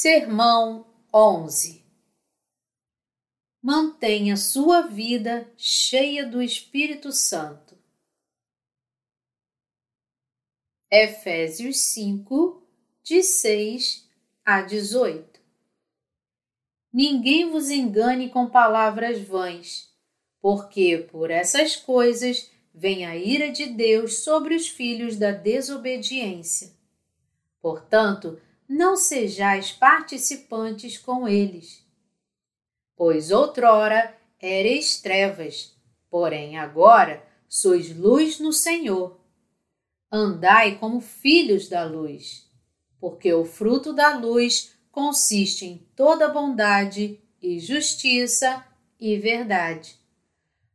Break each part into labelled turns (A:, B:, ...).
A: Sermão 11 Mantenha sua vida cheia do Espírito Santo. Efésios 5, de 6 a 18 Ninguém vos engane com palavras vãs, porque por essas coisas vem a ira de Deus sobre os filhos da desobediência. Portanto, não sejais participantes com eles. Pois outrora ereis trevas, porém agora sois luz no Senhor. Andai como filhos da luz, porque o fruto da luz consiste em toda bondade e justiça e verdade,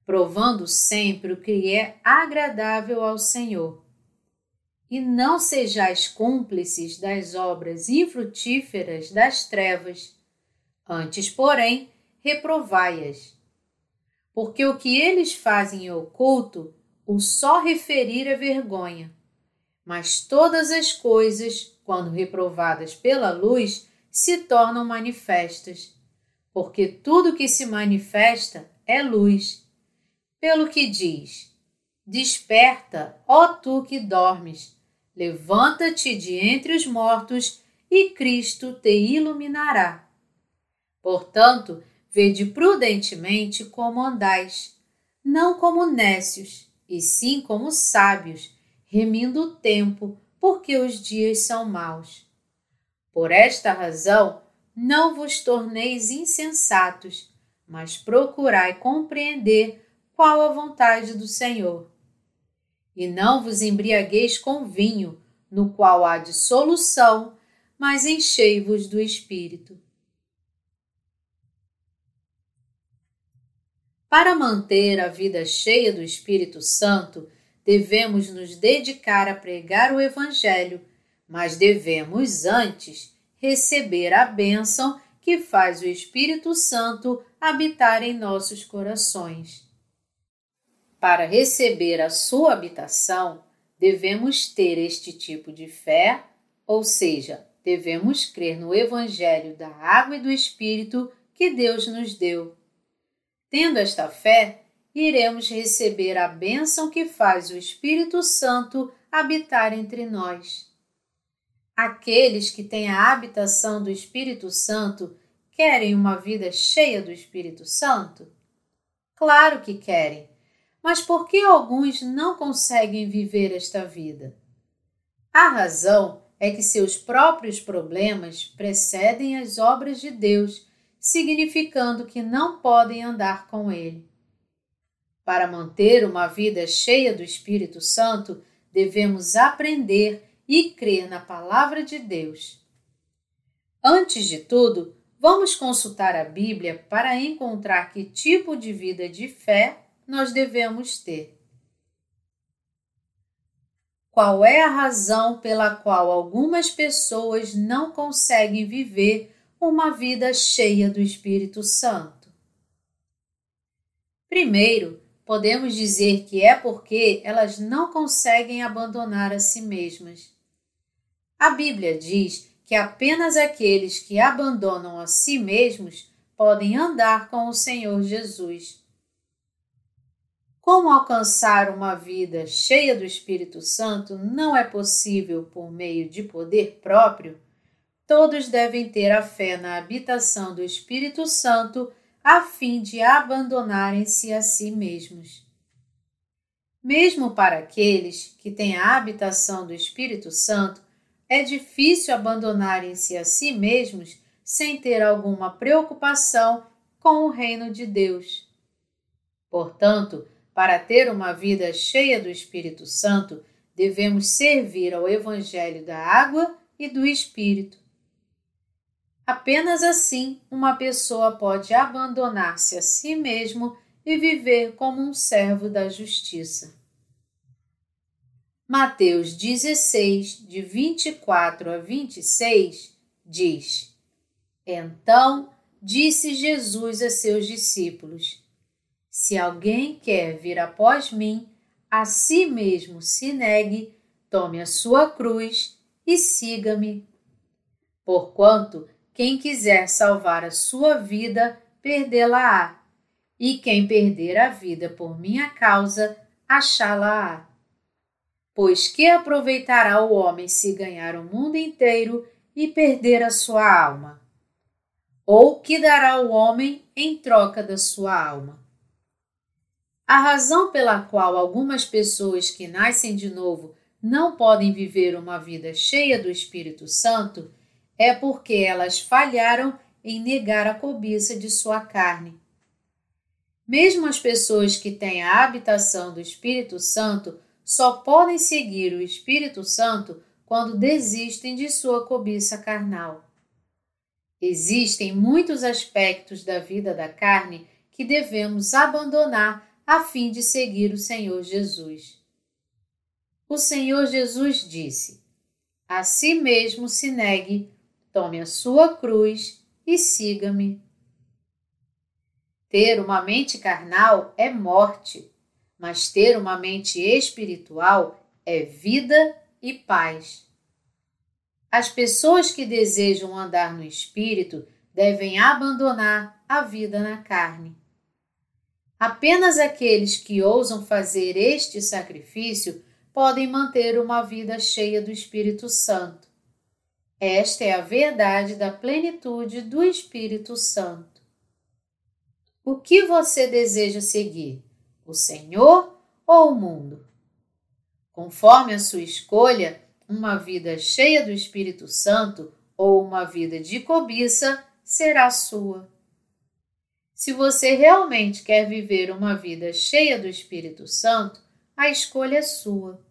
A: provando sempre o que é agradável ao Senhor e não sejais cúmplices das obras infrutíferas das trevas. Antes, porém, reprovai-as. Porque o que eles fazem em oculto, o só referir é vergonha. Mas todas as coisas, quando reprovadas pela luz, se tornam manifestas, porque tudo que se manifesta é luz. Pelo que diz: Desperta, ó tu que dormes, Levanta-te de entre os mortos e Cristo te iluminará. Portanto, vede prudentemente como andais, não como nécios, e sim como sábios, remindo o tempo, porque os dias são maus. Por esta razão, não vos torneis insensatos, mas procurai compreender qual a vontade do Senhor. E não vos embriagueis com vinho, no qual há dissolução, mas enchei-vos do Espírito. Para manter a vida cheia do Espírito Santo, devemos nos dedicar a pregar o Evangelho, mas devemos antes receber a bênção que faz o Espírito Santo habitar em nossos corações. Para receber a sua habitação, devemos ter este tipo de fé, ou seja, devemos crer no Evangelho da água e do Espírito que Deus nos deu. Tendo esta fé, iremos receber a bênção que faz o Espírito Santo habitar entre nós. Aqueles que têm a habitação do Espírito Santo querem uma vida cheia do Espírito Santo? Claro que querem mas por que alguns não conseguem viver esta vida? A razão é que seus próprios problemas precedem as obras de Deus, significando que não podem andar com Ele. Para manter uma vida cheia do Espírito Santo, devemos aprender e crer na Palavra de Deus. Antes de tudo, vamos consultar a Bíblia para encontrar que tipo de vida de fé nós devemos ter. Qual é a razão pela qual algumas pessoas não conseguem viver uma vida cheia do Espírito Santo? Primeiro, podemos dizer que é porque elas não conseguem abandonar a si mesmas. A Bíblia diz que apenas aqueles que abandonam a si mesmos podem andar com o Senhor Jesus. Como alcançar uma vida cheia do Espírito Santo não é possível por meio de poder próprio, todos devem ter a fé na habitação do Espírito Santo a fim de abandonarem-se a si mesmos. Mesmo para aqueles que têm a habitação do Espírito Santo, é difícil abandonarem-se a si mesmos sem ter alguma preocupação com o reino de Deus. Portanto, para ter uma vida cheia do Espírito Santo, devemos servir ao Evangelho da água e do Espírito. Apenas assim uma pessoa pode abandonar-se a si mesmo e viver como um servo da justiça. Mateus 16, de 24 a 26, diz: Então disse Jesus a seus discípulos: se alguém quer vir após mim, a si mesmo se negue, tome a sua cruz e siga-me. Porquanto, quem quiser salvar a sua vida, perdê-la-á, e quem perder a vida por minha causa, achá-la-á. Pois que aproveitará o homem se ganhar o mundo inteiro e perder a sua alma? Ou que dará o homem em troca da sua alma? A razão pela qual algumas pessoas que nascem de novo não podem viver uma vida cheia do Espírito Santo é porque elas falharam em negar a cobiça de sua carne. Mesmo as pessoas que têm a habitação do Espírito Santo só podem seguir o Espírito Santo quando desistem de sua cobiça carnal. Existem muitos aspectos da vida da carne que devemos abandonar a fim de seguir o Senhor Jesus. O Senhor Jesus disse: A si mesmo se negue, tome a sua cruz e siga-me. Ter uma mente carnal é morte, mas ter uma mente espiritual é vida e paz. As pessoas que desejam andar no espírito devem abandonar a vida na carne. Apenas aqueles que ousam fazer este sacrifício podem manter uma vida cheia do Espírito Santo. Esta é a verdade da plenitude do Espírito Santo. O que você deseja seguir? O Senhor ou o mundo? Conforme a sua escolha, uma vida cheia do Espírito Santo ou uma vida de cobiça será sua. Se você realmente quer viver uma vida cheia do Espírito Santo, a escolha é sua.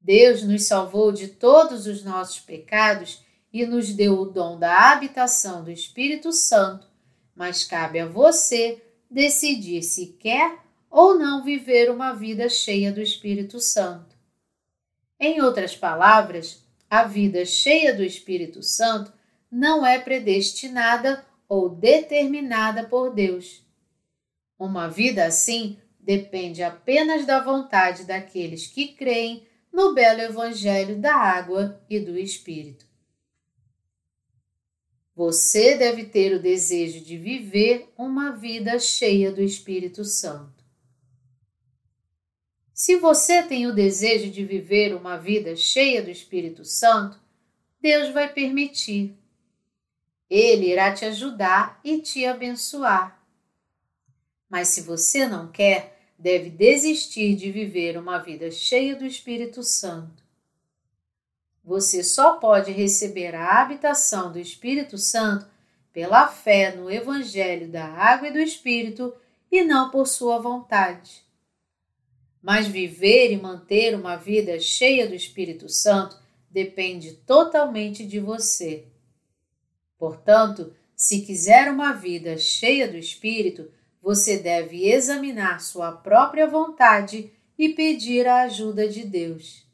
A: Deus nos salvou de todos os nossos pecados e nos deu o dom da habitação do Espírito Santo, mas cabe a você decidir se quer ou não viver uma vida cheia do Espírito Santo. Em outras palavras, a vida cheia do Espírito Santo não é predestinada ou determinada por Deus. Uma vida assim depende apenas da vontade daqueles que creem no belo Evangelho da água e do Espírito. Você deve ter o desejo de viver uma vida cheia do Espírito Santo. Se você tem o desejo de viver uma vida cheia do Espírito Santo, Deus vai permitir. Ele irá te ajudar e te abençoar. Mas se você não quer, deve desistir de viver uma vida cheia do Espírito Santo. Você só pode receber a habitação do Espírito Santo pela fé no Evangelho da Água e do Espírito e não por sua vontade. Mas viver e manter uma vida cheia do Espírito Santo depende totalmente de você. Portanto, se quiser uma vida cheia do Espírito, você deve examinar sua própria vontade e pedir a ajuda de Deus.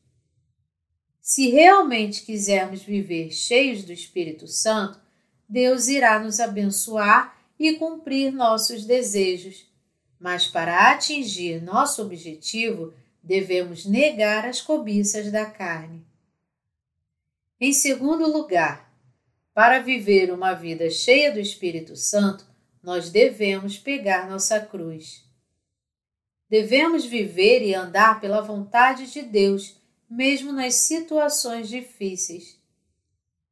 A: Se realmente quisermos viver cheios do Espírito Santo, Deus irá nos abençoar e cumprir nossos desejos. Mas para atingir nosso objetivo, devemos negar as cobiças da carne. Em segundo lugar, para viver uma vida cheia do Espírito Santo, nós devemos pegar nossa cruz. Devemos viver e andar pela vontade de Deus, mesmo nas situações difíceis.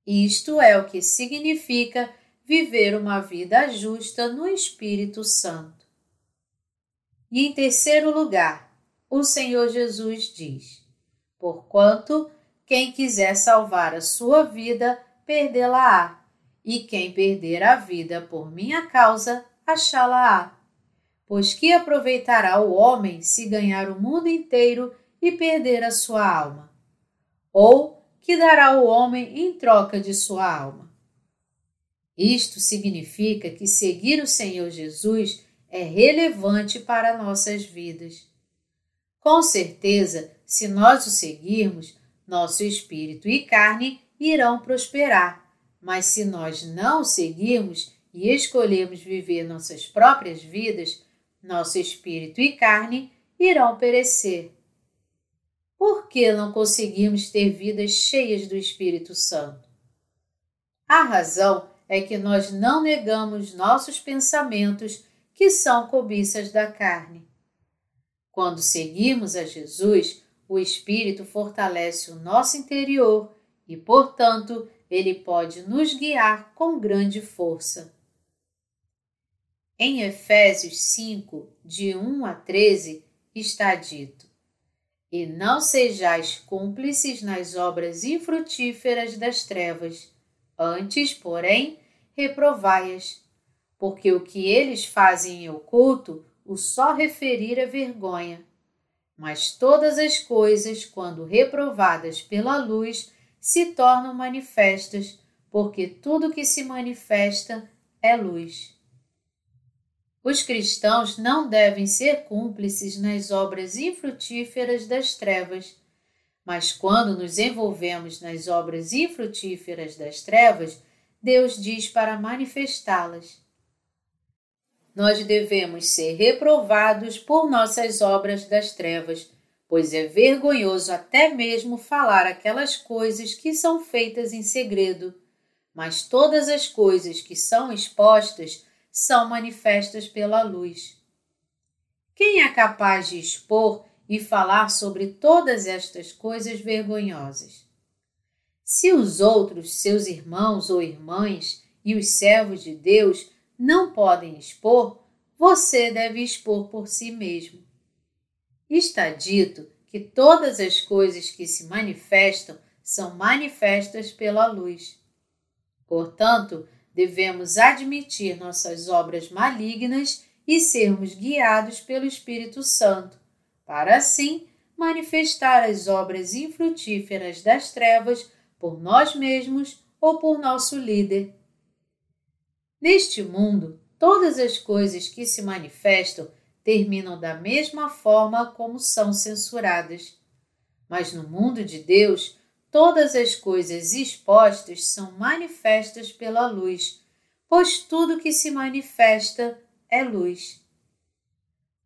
A: Isto é o que significa viver uma vida justa no Espírito Santo. E em terceiro lugar, o Senhor Jesus diz: Porquanto quem quiser salvar a sua vida, perdê-la-á e quem perder a vida por minha causa, achá-la-á. Pois que aproveitará o homem se ganhar o mundo inteiro e perder a sua alma? Ou que dará o homem em troca de sua alma? Isto significa que seguir o Senhor Jesus é relevante para nossas vidas. Com certeza, se nós o seguirmos, nosso espírito e carne irão prosperar mas se nós não seguirmos e escolhermos viver nossas próprias vidas, nosso espírito e carne irão perecer. Por que não conseguimos ter vidas cheias do Espírito Santo? A razão é que nós não negamos nossos pensamentos, que são cobiças da carne. Quando seguimos a Jesus, o Espírito fortalece o nosso interior e, portanto, ele pode nos guiar com grande força. Em Efésios 5, de 1 a 13, está dito: E não sejais cúmplices nas obras infrutíferas das trevas, antes, porém, reprovai-as, porque o que eles fazem em oculto, o só referir é vergonha. Mas todas as coisas, quando reprovadas pela luz, se tornam manifestas, porque tudo que se manifesta é luz. Os cristãos não devem ser cúmplices nas obras infrutíferas das trevas, mas quando nos envolvemos nas obras infrutíferas das trevas, Deus diz para manifestá-las. Nós devemos ser reprovados por nossas obras das trevas, pois é vergonhoso até mesmo falar aquelas coisas que são feitas em segredo, mas todas as coisas que são expostas são manifestas pela luz. Quem é capaz de expor e falar sobre todas estas coisas vergonhosas? Se os outros, seus irmãos ou irmãs e os servos de Deus, não podem expor, você deve expor por si mesmo. Está dito que todas as coisas que se manifestam são manifestas pela luz. Portanto, devemos admitir nossas obras malignas e sermos guiados pelo Espírito Santo, para assim manifestar as obras infrutíferas das trevas por nós mesmos ou por nosso líder. Neste mundo, todas as coisas que se manifestam terminam da mesma forma como são censuradas. Mas no mundo de Deus, todas as coisas expostas são manifestas pela luz, pois tudo que se manifesta é luz.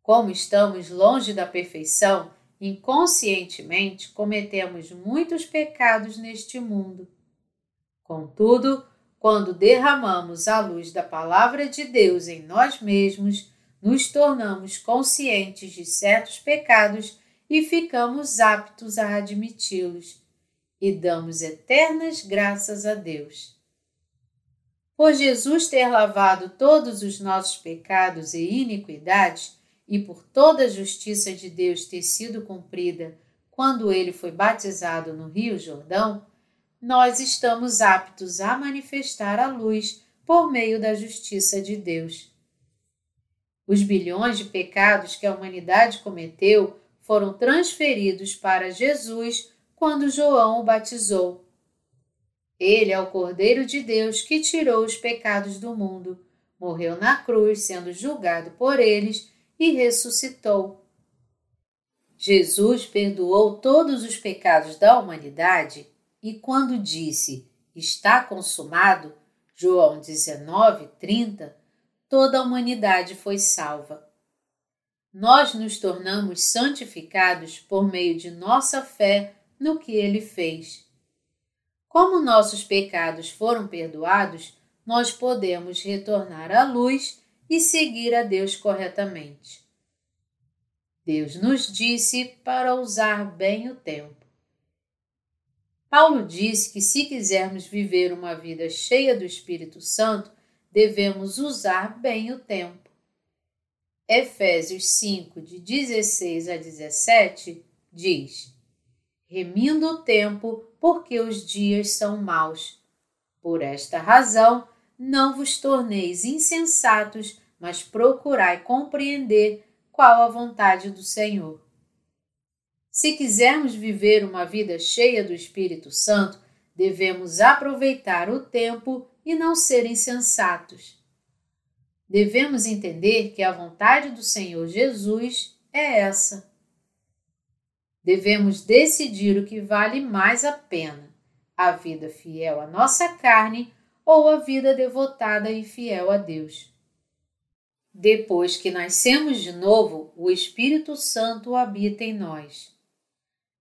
A: Como estamos longe da perfeição, inconscientemente cometemos muitos pecados neste mundo. Contudo, quando derramamos a luz da Palavra de Deus em nós mesmos, nos tornamos conscientes de certos pecados e ficamos aptos a admiti-los e damos eternas graças a Deus. Por Jesus ter lavado todos os nossos pecados e iniquidades, e por toda a justiça de Deus ter sido cumprida quando ele foi batizado no Rio Jordão, nós estamos aptos a manifestar a luz por meio da justiça de Deus. Os bilhões de pecados que a humanidade cometeu foram transferidos para Jesus quando João o batizou. Ele é o Cordeiro de Deus que tirou os pecados do mundo, morreu na cruz, sendo julgado por eles e ressuscitou. Jesus perdoou todos os pecados da humanidade e, quando disse está consumado, João 19, 30, toda a humanidade foi salva. Nós nos tornamos santificados por meio de nossa fé no que ele fez. Como nossos pecados foram perdoados, nós podemos retornar à luz e seguir a Deus corretamente. Deus nos disse para usar bem o tempo. Paulo disse que se quisermos viver uma vida cheia do Espírito Santo, devemos usar bem o tempo. Efésios 5, de 16 a 17, diz: remindo o tempo, porque os dias são maus. Por esta razão, não vos torneis insensatos, mas procurai compreender qual a vontade do Senhor. Se quisermos viver uma vida cheia do Espírito Santo, devemos aproveitar o tempo e não ser insensatos. Devemos entender que a vontade do Senhor Jesus é essa devemos decidir o que vale mais a pena: a vida fiel à nossa carne ou a vida devotada e fiel a Deus. Depois que nascemos de novo, o Espírito Santo habita em nós.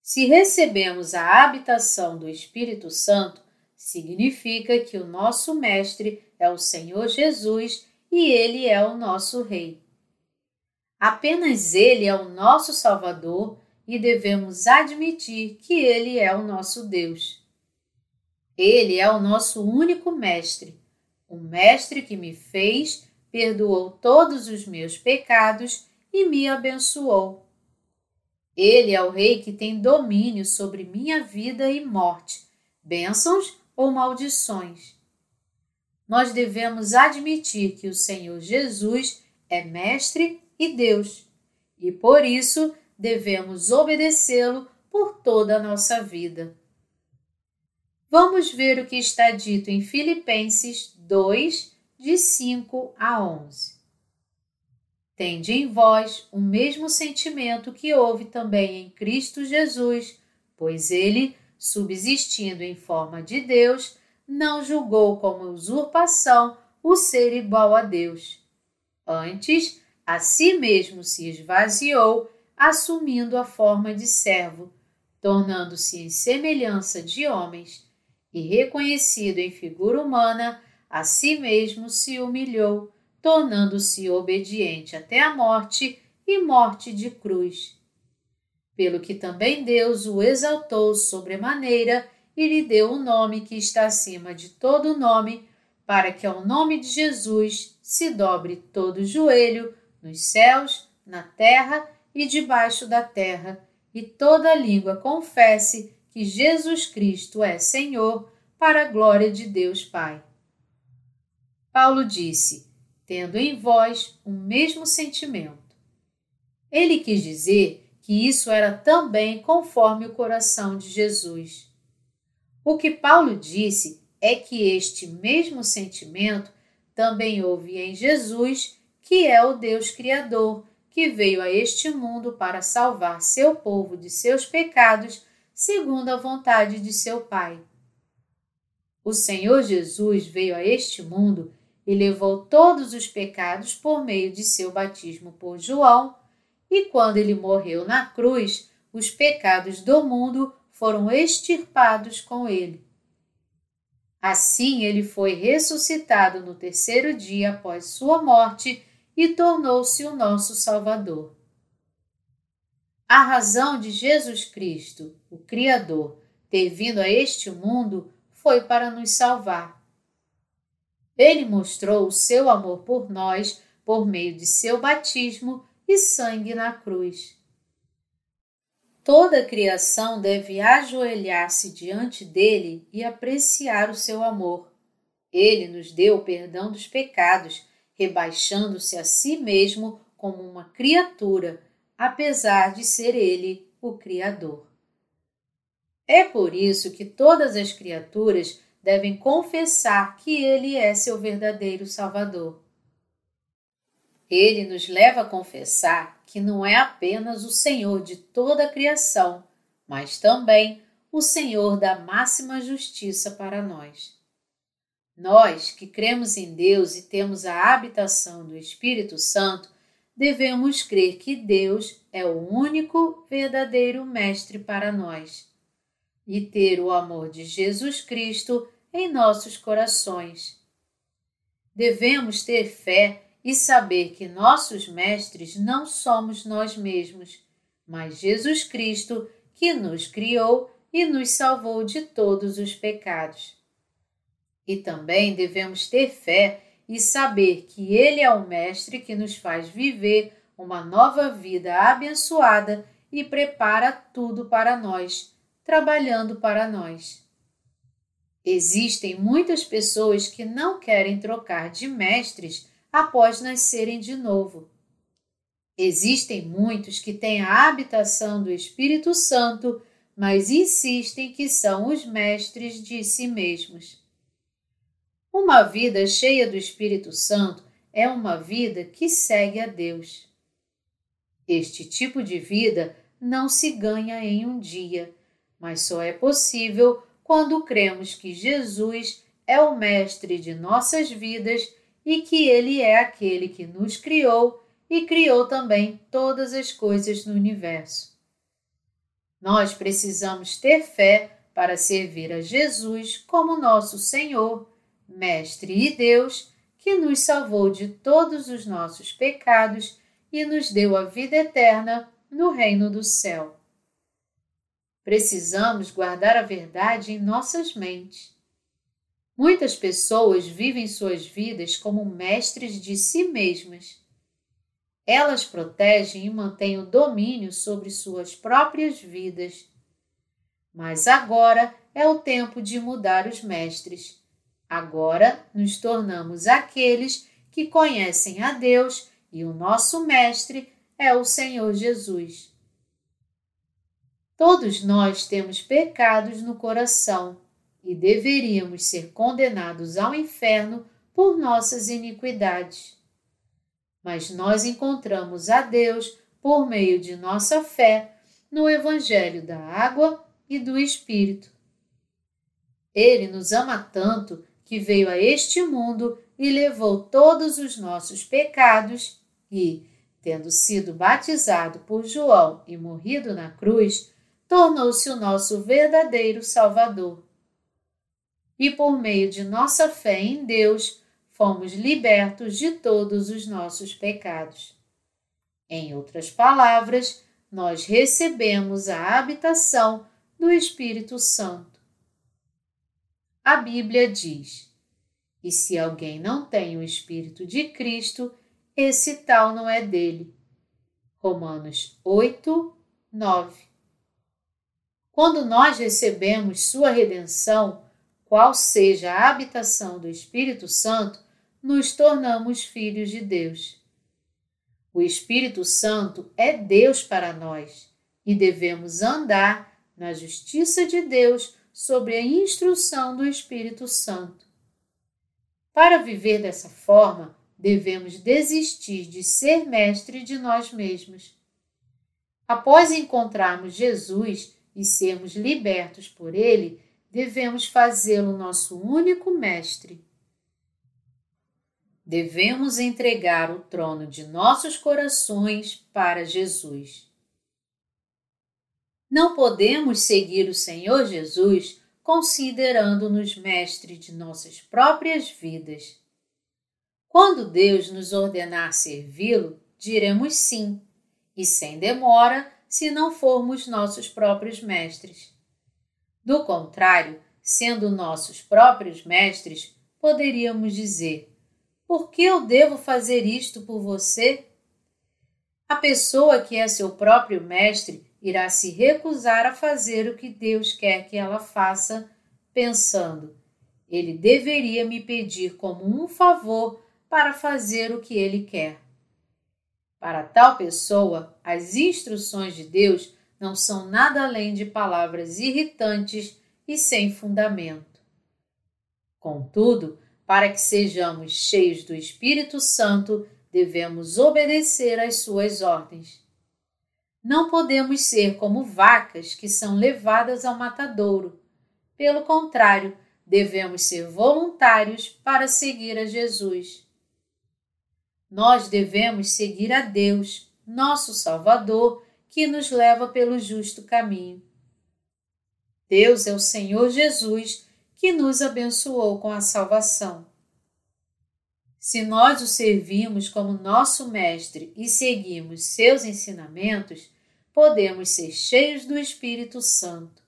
A: Se recebemos a habitação do Espírito Santo, significa que o nosso Mestre é o Senhor Jesus e ele é o nosso Rei. Apenas ele é o nosso Salvador e devemos admitir que ele é o nosso Deus. Ele é o nosso único Mestre, o Mestre que me fez, perdoou todos os meus pecados e me abençoou. Ele é o Rei que tem domínio sobre minha vida e morte, bênçãos ou maldições. Nós devemos admitir que o Senhor Jesus é Mestre e Deus, e por isso devemos obedecê-lo por toda a nossa vida. Vamos ver o que está dito em Filipenses 2, de 5 a 11. Tende em vós o mesmo sentimento que houve também em Cristo Jesus, pois ele, subsistindo em forma de Deus, não julgou como usurpação o ser igual a Deus. Antes, a si mesmo se esvaziou, assumindo a forma de servo, tornando-se em semelhança de homens e reconhecido em figura humana, a si mesmo se humilhou, tornando-se obediente até a morte e morte de cruz. Pelo que também Deus o exaltou sobremaneira e lhe deu o um nome que está acima de todo nome, para que ao nome de Jesus se dobre todo o joelho, nos céus, na terra e debaixo da terra, e toda língua confesse que Jesus Cristo é Senhor, para a glória de Deus Pai. Paulo disse: tendo em vós o mesmo sentimento. Ele quis dizer que isso era também conforme o coração de Jesus. O que Paulo disse é que este mesmo sentimento também houve em Jesus, que é o Deus Criador, que veio a este mundo para salvar seu povo de seus pecados, segundo a vontade de seu Pai. O Senhor Jesus veio a este mundo e levou todos os pecados por meio de seu batismo por João, e quando ele morreu na cruz, os pecados do mundo foram extirpados com ele. Assim ele foi ressuscitado no terceiro dia após sua morte e tornou-se o nosso Salvador. A razão de Jesus Cristo, o Criador, ter vindo a este mundo foi para nos salvar. Ele mostrou o seu amor por nós por meio de seu batismo e sangue na cruz. Toda a criação deve ajoelhar-se diante dele e apreciar o seu amor. Ele nos deu o perdão dos pecados rebaixando-se a si mesmo como uma criatura, apesar de ser ele o Criador. É por isso que todas as criaturas devem confessar que Ele é seu verdadeiro Salvador. Ele nos leva a confessar que não é apenas o Senhor de toda a criação, mas também o Senhor da máxima justiça para nós. Nós que cremos em Deus e temos a habitação do Espírito Santo, devemos crer que Deus é o único verdadeiro Mestre para nós e ter o amor de Jesus Cristo em nossos corações. Devemos ter fé e saber que nossos mestres não somos nós mesmos, mas Jesus Cristo que nos criou e nos salvou de todos os pecados. E também devemos ter fé e saber que Ele é o Mestre que nos faz viver uma nova vida abençoada e prepara tudo para nós, trabalhando para nós. Existem muitas pessoas que não querem trocar de mestres após nascerem de novo. Existem muitos que têm a habitação do Espírito Santo, mas insistem que são os mestres de si mesmos. Uma vida cheia do Espírito Santo é uma vida que segue a Deus. Este tipo de vida não se ganha em um dia, mas só é possível quando cremos que Jesus é o Mestre de nossas vidas e que Ele é aquele que nos criou e criou também todas as coisas no universo. Nós precisamos ter fé para servir a Jesus como nosso Senhor, Mestre e Deus, que nos salvou de todos os nossos pecados e nos deu a vida eterna no reino do céu. Precisamos guardar a verdade em nossas mentes. Muitas pessoas vivem suas vidas como mestres de si mesmas. Elas protegem e mantêm o domínio sobre suas próprias vidas. Mas agora é o tempo de mudar os mestres. Agora nos tornamos aqueles que conhecem a Deus e o nosso Mestre é o Senhor Jesus. Todos nós temos pecados no coração e deveríamos ser condenados ao inferno por nossas iniquidades. Mas nós encontramos a Deus por meio de nossa fé no Evangelho da Água e do Espírito. Ele nos ama tanto que veio a este mundo e levou todos os nossos pecados e, tendo sido batizado por João e morrido na cruz, tornou-se o nosso verdadeiro Salvador. E por meio de nossa fé em Deus, fomos libertos de todos os nossos pecados. Em outras palavras, nós recebemos a habitação do Espírito Santo. A Bíblia diz: E se alguém não tem o Espírito de Cristo, esse tal não é dele. Romanos 8, 9. Quando nós recebemos Sua redenção, qual seja a habitação do Espírito Santo, nos tornamos filhos de Deus. O Espírito Santo é Deus para nós e devemos andar na justiça de Deus sobre a instrução do Espírito Santo. Para viver dessa forma, devemos desistir de ser mestre de nós mesmos. Após encontrarmos Jesus e sermos libertos por Ele, devemos fazê-lo nosso único mestre. Devemos entregar o trono de nossos corações para Jesus. Não podemos seguir o Senhor Jesus considerando-nos mestre de nossas próprias vidas. Quando Deus nos ordenar servi-lo, diremos sim, e sem demora, se não formos nossos próprios mestres. Do contrário, sendo nossos próprios mestres, poderíamos dizer: Por que eu devo fazer isto por você? A pessoa que é seu próprio mestre irá se recusar a fazer o que Deus quer que ela faça, pensando: ele deveria me pedir como um favor para fazer o que ele quer. Para tal pessoa, as instruções de Deus não são nada além de palavras irritantes e sem fundamento. Contudo, para que sejamos cheios do Espírito Santo, devemos obedecer às suas ordens. Não podemos ser como vacas que são levadas ao matadouro. Pelo contrário, devemos ser voluntários para seguir a Jesus nós devemos seguir a Deus, nosso Salvador, que nos leva pelo justo caminho. Deus é o Senhor Jesus que nos abençoou com a salvação. Se nós o servimos como nosso Mestre e seguimos seus ensinamentos, podemos ser cheios do Espírito Santo.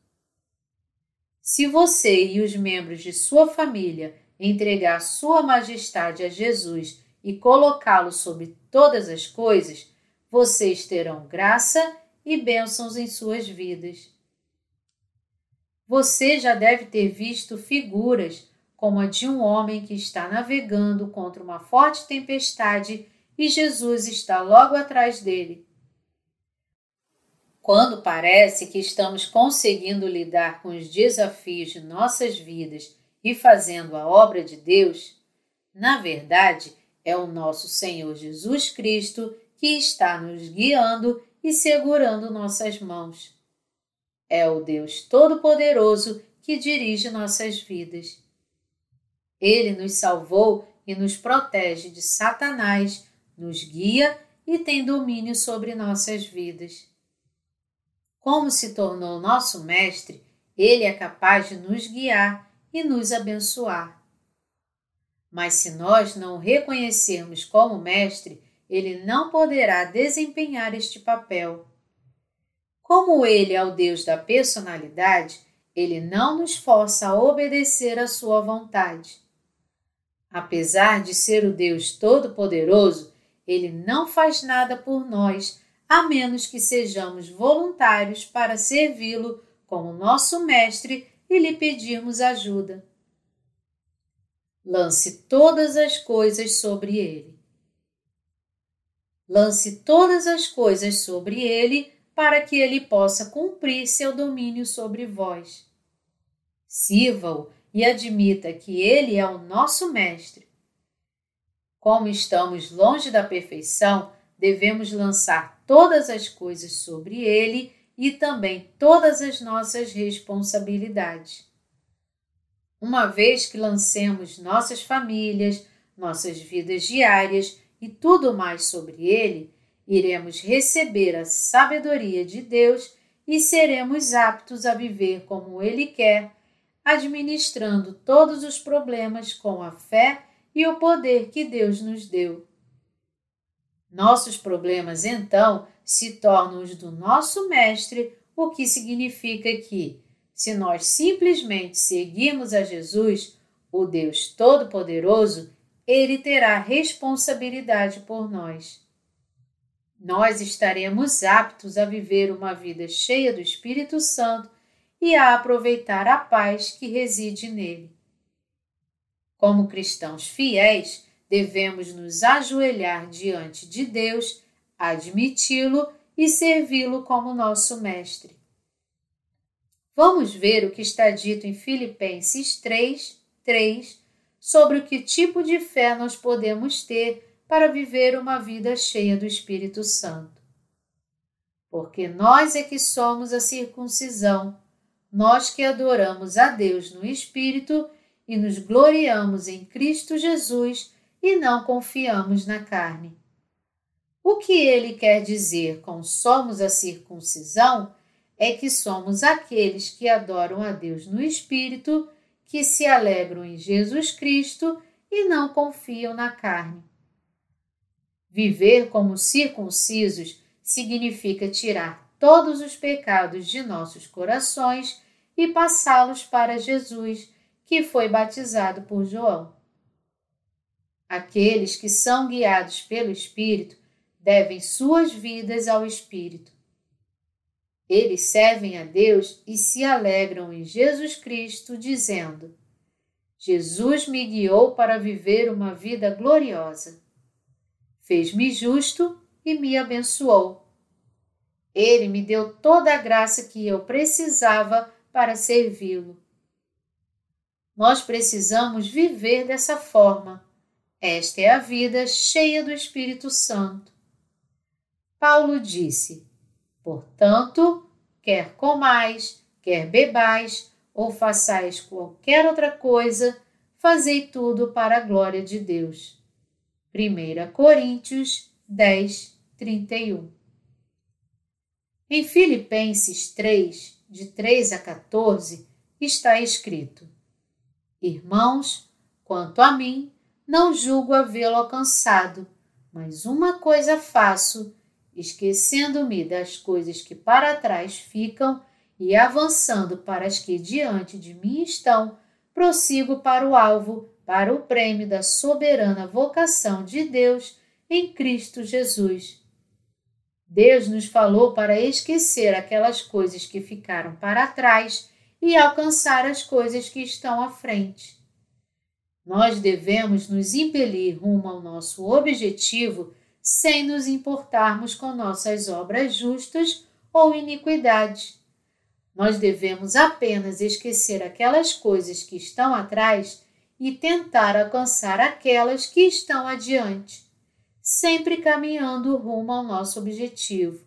A: Se você e os membros de sua família entregar Sua Majestade a Jesus e colocá-lo sobre todas as coisas, vocês terão graça e bênçãos em suas vidas. Você já deve ter visto figuras como a de um homem que está navegando contra uma forte tempestade e Jesus está logo atrás dele. Quando parece que estamos conseguindo lidar com os desafios de nossas vidas e fazendo a obra de Deus, na verdade, é o nosso Senhor Jesus Cristo que está nos guiando e segurando nossas mãos. É o Deus Todo-Poderoso que dirige nossas vidas. Ele nos salvou e nos protege de Satanás, nos guia e tem domínio sobre nossas vidas. Como se tornou nosso Mestre, Ele é capaz de nos guiar e nos abençoar. Mas se nós não o reconhecermos como Mestre, ele não poderá desempenhar este papel. Como ele é o Deus da personalidade, ele não nos força a obedecer à sua vontade. Apesar de ser o Deus Todo-Poderoso, ele não faz nada por nós, a menos que sejamos voluntários para servi-lo como nosso Mestre e lhe pedirmos ajuda. Lance todas as coisas sobre ele. Lance todas as coisas sobre ele para que ele possa cumprir seu domínio sobre vós. Sirva-o e admita que ele é o nosso Mestre. Como estamos longe da perfeição, devemos lançar todas as coisas sobre ele e também todas as nossas responsabilidades. Uma vez que lancemos nossas famílias, nossas vidas diárias e tudo mais sobre ele, iremos receber a sabedoria de Deus e seremos aptos a viver como ele quer, administrando todos os problemas com a fé e o poder que Deus nos deu. Nossos problemas, então, se tornam os do nosso Mestre, o que significa que, se nós simplesmente seguirmos a Jesus, o Deus Todo-Poderoso, ele terá responsabilidade por nós. Nós estaremos aptos a viver uma vida cheia do Espírito Santo e a aproveitar a paz que reside nele. Como cristãos fiéis, devemos nos ajoelhar diante de Deus, admiti-lo e servi-lo como nosso Mestre. Vamos ver o que está dito em Filipenses 3, 3 sobre o que tipo de fé nós podemos ter para viver uma vida cheia do Espírito Santo. Porque nós é que somos a circuncisão, nós que adoramos a Deus no Espírito e nos gloriamos em Cristo Jesus e não confiamos na carne. O que ele quer dizer com somos a circuncisão é que somos aqueles que adoram a Deus no Espírito, que se alegram em Jesus Cristo e não confiam na carne. Viver como circuncisos significa tirar todos os pecados de nossos corações e passá-los para Jesus, que foi batizado por João. Aqueles que são guiados pelo Espírito devem suas vidas ao Espírito. Eles servem a Deus e se alegram em Jesus Cristo, dizendo: Jesus me guiou para viver uma vida gloriosa. Fez-me justo e me abençoou. Ele me deu toda a graça que eu precisava para servi-lo. Nós precisamos viver dessa forma. Esta é a vida cheia do Espírito Santo. Paulo disse: Portanto, quer comais, quer bebais, ou façais qualquer outra coisa, fazei tudo para a glória de Deus. 1 Coríntios 10, 31 Em Filipenses 3, de 3 a 14, está escrito: Irmãos, quanto a mim, não julgo havê-lo alcançado, mas uma coisa faço esquecendo-me das coisas que para trás ficam e avançando para as que diante de mim estão, prossigo para o alvo, para o prêmio da soberana vocação de Deus em Cristo Jesus. Deus nos falou para esquecer aquelas coisas que ficaram para trás e alcançar as coisas que estão à frente. Nós devemos nos impelir rumo ao nosso objetivo sem nos importarmos com nossas obras justas ou iniquidades. Nós devemos apenas esquecer aquelas coisas que estão atrás e tentar alcançar aquelas que estão adiante, sempre caminhando rumo ao nosso objetivo.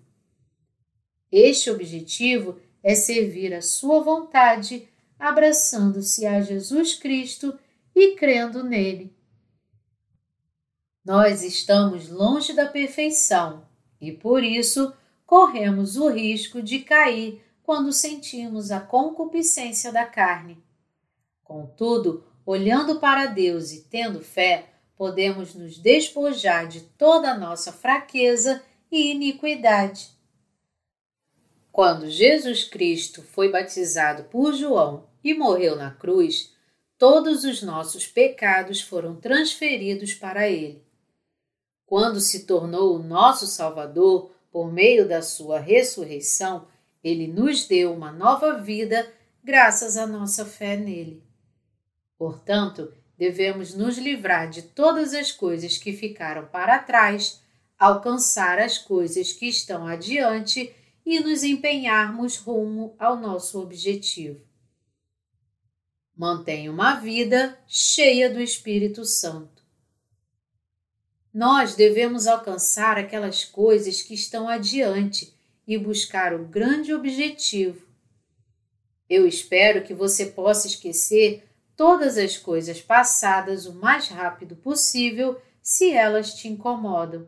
A: Este objetivo é servir a Sua vontade, abraçando-se a Jesus Cristo e crendo nele. Nós estamos longe da perfeição e, por isso, corremos o risco de cair quando sentimos a concupiscência da carne. Contudo, olhando para Deus e tendo fé, podemos nos despojar de toda a nossa fraqueza e iniquidade. Quando Jesus Cristo foi batizado por João e morreu na cruz, todos os nossos pecados foram transferidos para ele. Quando se tornou o nosso Salvador por meio da sua ressurreição, ele nos deu uma nova vida graças à nossa fé nele. Portanto, devemos nos livrar de todas as coisas que ficaram para trás, alcançar as coisas que estão adiante e nos empenharmos rumo ao nosso objetivo. Mantenha uma vida cheia do Espírito Santo. Nós devemos alcançar aquelas coisas que estão adiante e buscar o grande objetivo. Eu espero que você possa esquecer todas as coisas passadas o mais rápido possível se elas te incomodam.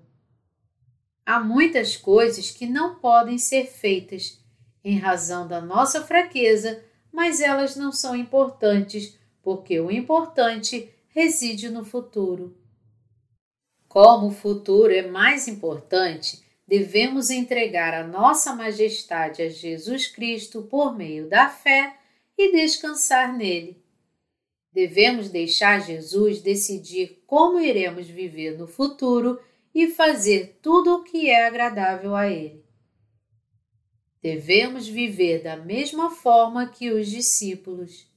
A: Há muitas coisas que não podem ser feitas em razão da nossa fraqueza, mas elas não são importantes, porque o importante reside no futuro. Como o futuro é mais importante, devemos entregar a nossa majestade a Jesus Cristo por meio da fé e descansar nele. Devemos deixar Jesus decidir como iremos viver no futuro e fazer tudo o que é agradável a Ele. Devemos viver da mesma forma que os discípulos.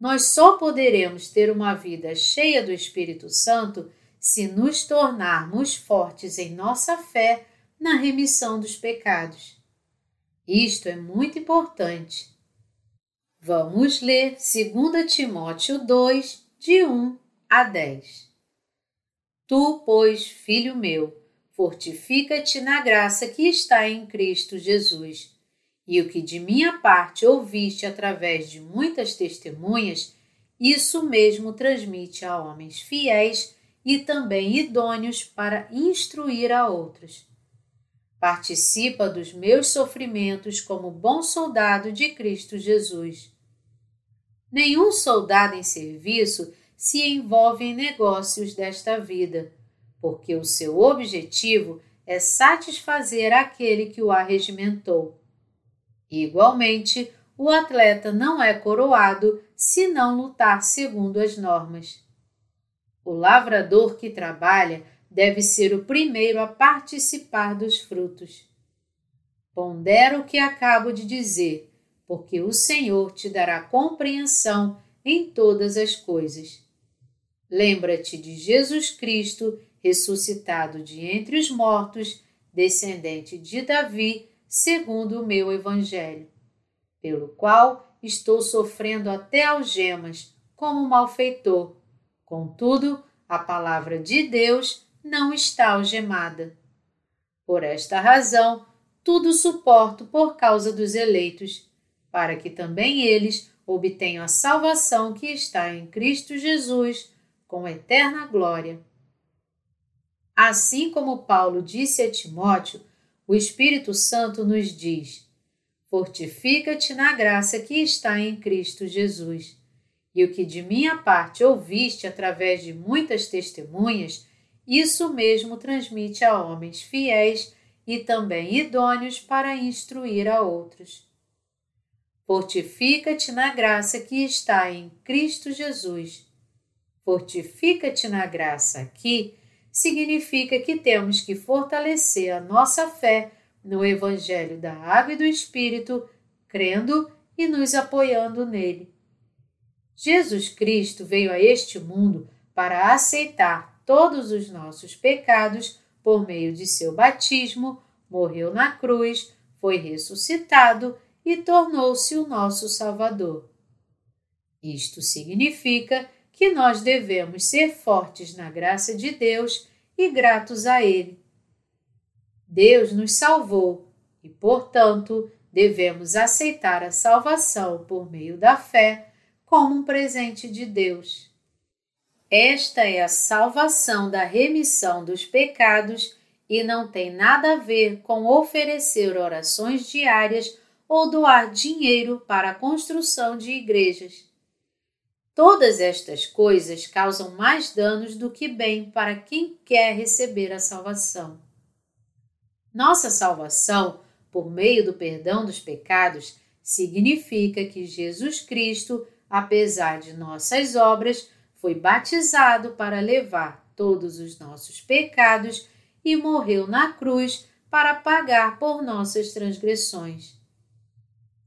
A: Nós só poderemos ter uma vida cheia do Espírito Santo se nos tornarmos fortes em nossa fé na remissão dos pecados. Isto é muito importante. Vamos ler 2 Timóteo 2, de 1 a 10. Tu, pois, filho meu, fortifica-te na graça que está em Cristo Jesus. E o que de minha parte ouviste através de muitas testemunhas, isso mesmo transmite a homens fiéis e também idôneos para instruir a outros. Participa dos meus sofrimentos como bom soldado de Cristo Jesus. Nenhum soldado em serviço se envolve em negócios desta vida, porque o seu objetivo é satisfazer aquele que o arregimentou. Igualmente, o atleta não é coroado se não lutar segundo as normas. O lavrador que trabalha deve ser o primeiro a participar dos frutos. Pondera o que acabo de dizer, porque o Senhor te dará compreensão em todas as coisas. Lembra-te de Jesus Cristo, ressuscitado de entre os mortos, descendente de Davi, segundo o meu Evangelho, pelo qual estou sofrendo até algemas, como malfeitor Contudo, a palavra de Deus não está algemada. Por esta razão, tudo suporto por causa dos eleitos, para que também eles obtenham a salvação que está em Cristo Jesus com eterna glória. Assim como Paulo disse a Timóteo, o Espírito Santo nos diz: Fortifica-te na graça que está em Cristo Jesus. E o que de minha parte ouviste através de muitas testemunhas, isso mesmo transmite a homens fiéis e também idôneos para instruir a outros. Fortifica-te na graça que está em Cristo Jesus. Fortifica-te na graça aqui significa que temos que fortalecer a nossa fé no Evangelho da Água e do Espírito, crendo e nos apoiando nele. Jesus Cristo veio a este mundo para aceitar todos os nossos pecados por meio de seu batismo, morreu na cruz, foi ressuscitado e tornou-se o nosso Salvador. Isto significa que nós devemos ser fortes na graça de Deus e gratos a Ele. Deus nos salvou e, portanto, devemos aceitar a salvação por meio da fé como um presente de Deus. Esta é a salvação da remissão dos pecados e não tem nada a ver com oferecer orações diárias ou doar dinheiro para a construção de igrejas. Todas estas coisas causam mais danos do que bem para quem quer receber a salvação. Nossa salvação, por meio do perdão dos pecados, significa que Jesus Cristo, apesar de nossas obras, foi batizado para levar todos os nossos pecados e morreu na cruz para pagar por nossas transgressões.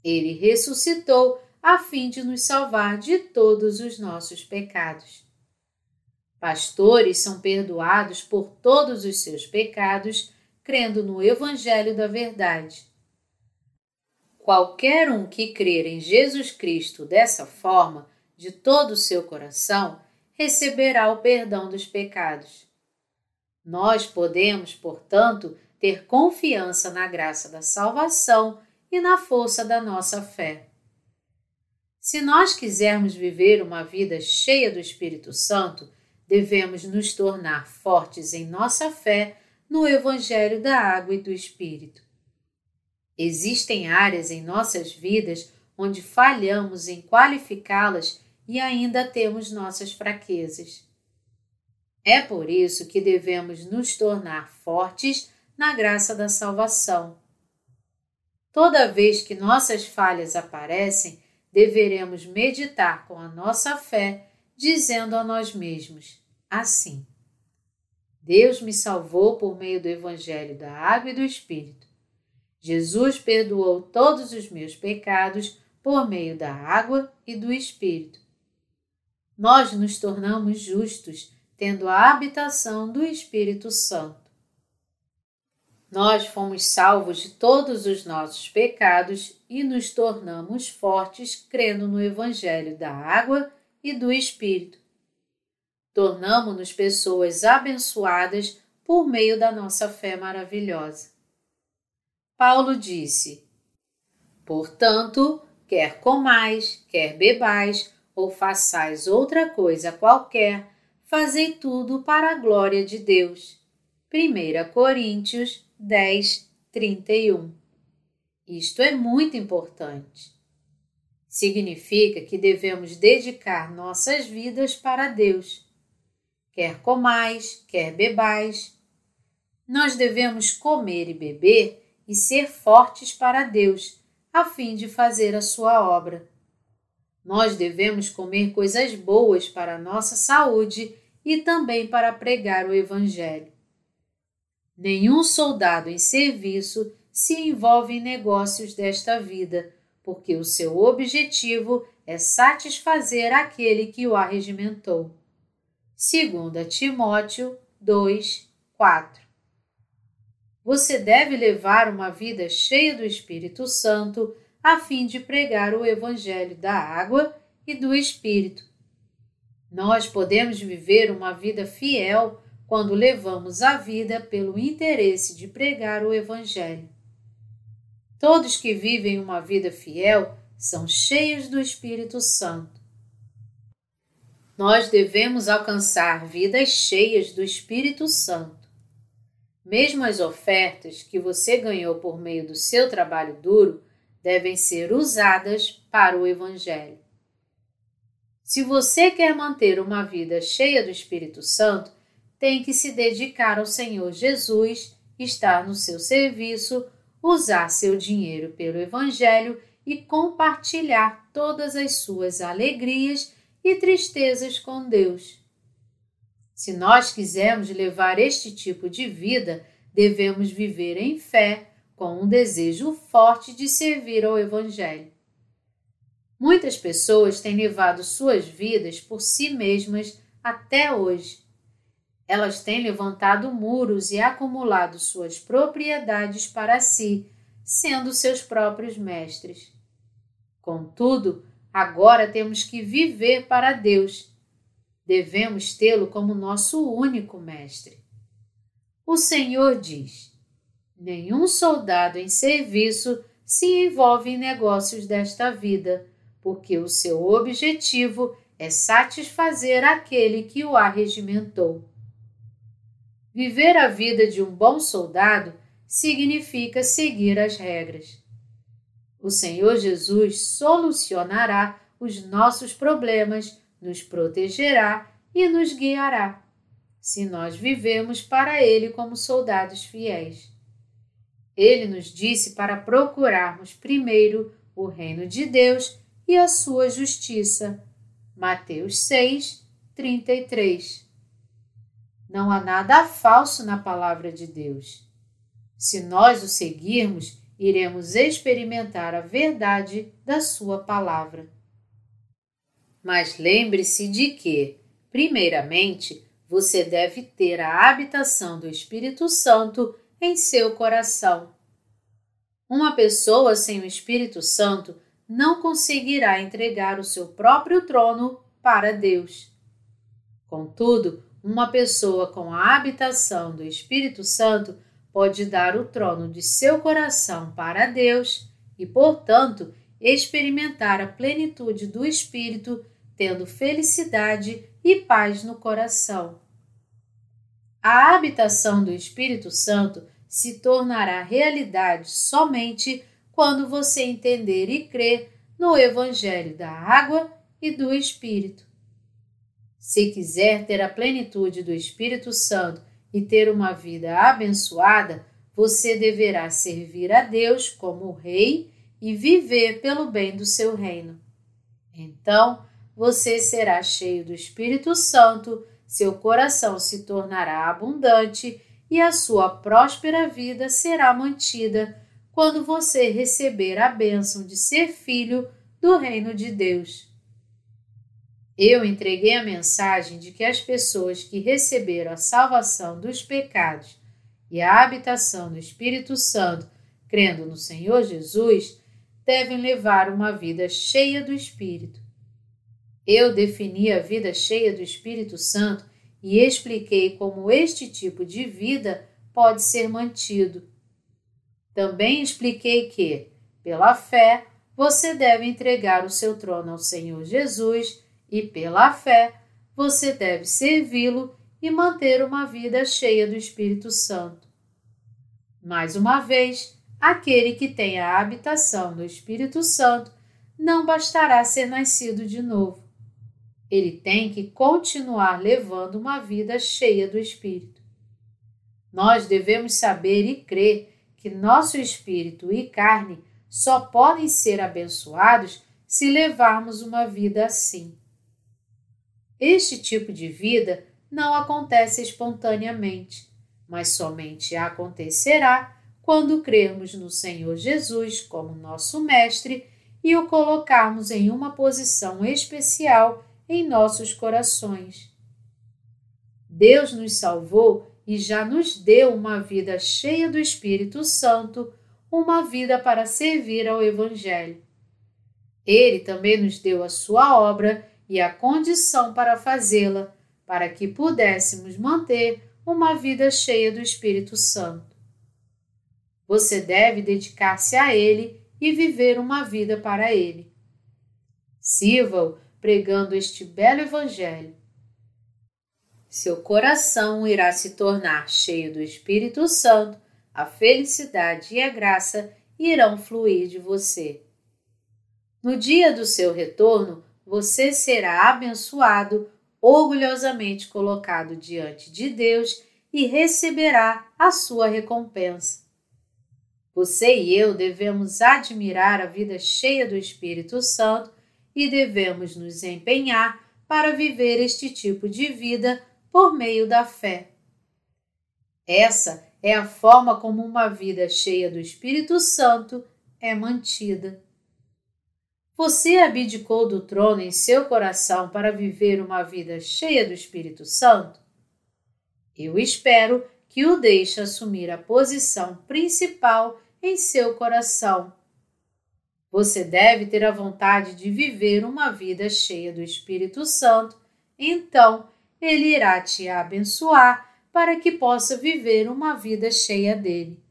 A: Ele ressuscitou a fim de nos salvar de todos os nossos pecados. Pastores são perdoados por todos os seus pecados, crendo no Evangelho da Verdade. Qualquer um que crer em Jesus Cristo dessa forma, de todo o seu coração, receberá o perdão dos pecados. Nós podemos, portanto, ter confiança na graça da salvação e na força da nossa fé. Se nós quisermos viver uma vida cheia do Espírito Santo, devemos nos tornar fortes em nossa fé no Evangelho da Água e do Espírito. Existem áreas em nossas vidas onde falhamos em qualificá-las e ainda temos nossas fraquezas. É por isso que devemos nos tornar fortes na graça da salvação. Toda vez que nossas falhas aparecem, deveremos meditar com a nossa fé, dizendo a nós mesmos: assim. Deus me salvou por meio do Evangelho da Água e do Espírito. Jesus perdoou todos os meus pecados por meio da água e do Espírito. Nós nos tornamos justos tendo a habitação do Espírito Santo. Nós fomos salvos de todos os nossos pecados e nos tornamos fortes crendo no Evangelho da água e do Espírito. Tornamos-nos pessoas abençoadas por meio da nossa fé maravilhosa. Paulo disse: Portanto, quer comais, quer bebais, ou façais outra coisa qualquer, fazei tudo para a glória de Deus. 1 Coríntios 10, 31. Isto é muito importante. Significa que devemos dedicar nossas vidas para Deus. Quer comais, quer bebais. Nós devemos comer e beber e ser fortes para Deus, a fim de fazer a sua obra. Nós devemos comer coisas boas para a nossa saúde e também para pregar o Evangelho. Nenhum soldado em serviço se envolve em negócios desta vida, porque o seu objetivo é satisfazer aquele que o arregimentou. 2 Timóteo 2, 4 Você deve levar uma vida cheia do Espírito Santo a fim de pregar o Evangelho da água e do Espírito. Nós podemos viver uma vida fiel quando levamos a vida pelo interesse de pregar o Evangelho. Todos que vivem uma vida fiel são cheios do Espírito Santo. Nós devemos alcançar vidas cheias do Espírito Santo. Mesmo as ofertas que você ganhou por meio do seu trabalho duro devem ser usadas para o Evangelho. Se você quer manter uma vida cheia do Espírito Santo, tem que se dedicar ao Senhor Jesus, estar no seu serviço, usar seu dinheiro pelo Evangelho e compartilhar todas as suas alegrias e tristezas com Deus. Se nós quisermos levar este tipo de vida, devemos viver em fé, com um desejo forte de servir ao Evangelho. Muitas pessoas têm levado suas vidas por si mesmas até hoje elas têm levantado muros e acumulado suas propriedades para si, sendo seus próprios mestres. Contudo, agora temos que viver para Deus. Devemos tê-lo como nosso único mestre. O Senhor diz: Nenhum soldado em serviço se envolve em negócios desta vida, porque o seu objetivo é satisfazer aquele que o arregimentou. Viver a vida de um bom soldado significa seguir as regras. O Senhor Jesus solucionará os nossos problemas, nos protegerá e nos guiará, se nós vivemos para Ele como soldados fiéis. Ele nos disse para procurarmos primeiro o reino de Deus e a sua justiça. Mateus 6, 33. Não há nada falso na palavra de Deus. Se nós o seguirmos, iremos experimentar a verdade da sua palavra. Mas lembre-se de que, primeiramente, você deve ter a habitação do Espírito Santo em seu coração. Uma pessoa sem o Espírito Santo não conseguirá entregar o seu próprio trono para Deus. Contudo, uma pessoa com a habitação do Espírito Santo pode dar o trono de seu coração para Deus e, portanto, experimentar a plenitude do Espírito, tendo felicidade e paz no coração. A habitação do Espírito Santo se tornará realidade somente quando você entender e crer no Evangelho da água e do Espírito. Se quiser ter a plenitude do Espírito Santo e ter uma vida abençoada, você deverá servir a Deus como Rei e viver pelo bem do seu reino. Então, você será cheio do Espírito Santo, seu coração se tornará abundante e a sua próspera vida será mantida quando você receber a bênção de ser filho do reino de Deus. Eu entreguei a mensagem de que as pessoas que receberam a salvação dos pecados e a habitação do Espírito Santo, crendo no Senhor Jesus, devem levar uma vida cheia do Espírito. Eu defini a vida cheia do Espírito Santo e expliquei como este tipo de vida pode ser mantido. Também expliquei que, pela fé, você deve entregar o seu trono ao Senhor Jesus e, pela fé, você deve servi-lo e manter uma vida cheia do Espírito Santo. Mais uma vez, aquele que tem a habitação do Espírito Santo não bastará ser nascido de novo ele tem que continuar levando uma vida cheia do Espírito. Nós devemos saber e crer que nosso espírito e carne só podem ser abençoados se levarmos uma vida assim. Este tipo de vida não acontece espontaneamente, mas somente acontecerá quando crermos no Senhor Jesus como nosso Mestre e o colocarmos em uma posição especial em nossos corações. Deus nos salvou e já nos deu uma vida cheia do Espírito Santo, uma vida para servir ao Evangelho. Ele também nos deu a sua obra e a condição para fazê-la, para que pudéssemos manter uma vida cheia do Espírito Santo. Você deve dedicar-se a Ele e viver uma vida para Ele. Sirva-o pregando este belo Evangelho. Seu coração irá se tornar cheio do Espírito Santo, a felicidade e a graça irão fluir de você. No dia do seu retorno, você será abençoado, orgulhosamente colocado diante de Deus e receberá a sua recompensa. Você e eu devemos admirar a vida cheia do Espírito Santo e devemos nos empenhar para viver este tipo de vida por meio da fé. Essa é a forma como uma vida cheia do Espírito Santo é mantida. Você abdicou do trono em seu coração para viver uma vida cheia do Espírito Santo? Eu espero que o deixe assumir a posição principal em seu coração você deve ter a vontade de viver uma vida cheia do Espírito Santo, então ele irá te abençoar para que possa viver uma vida cheia dele.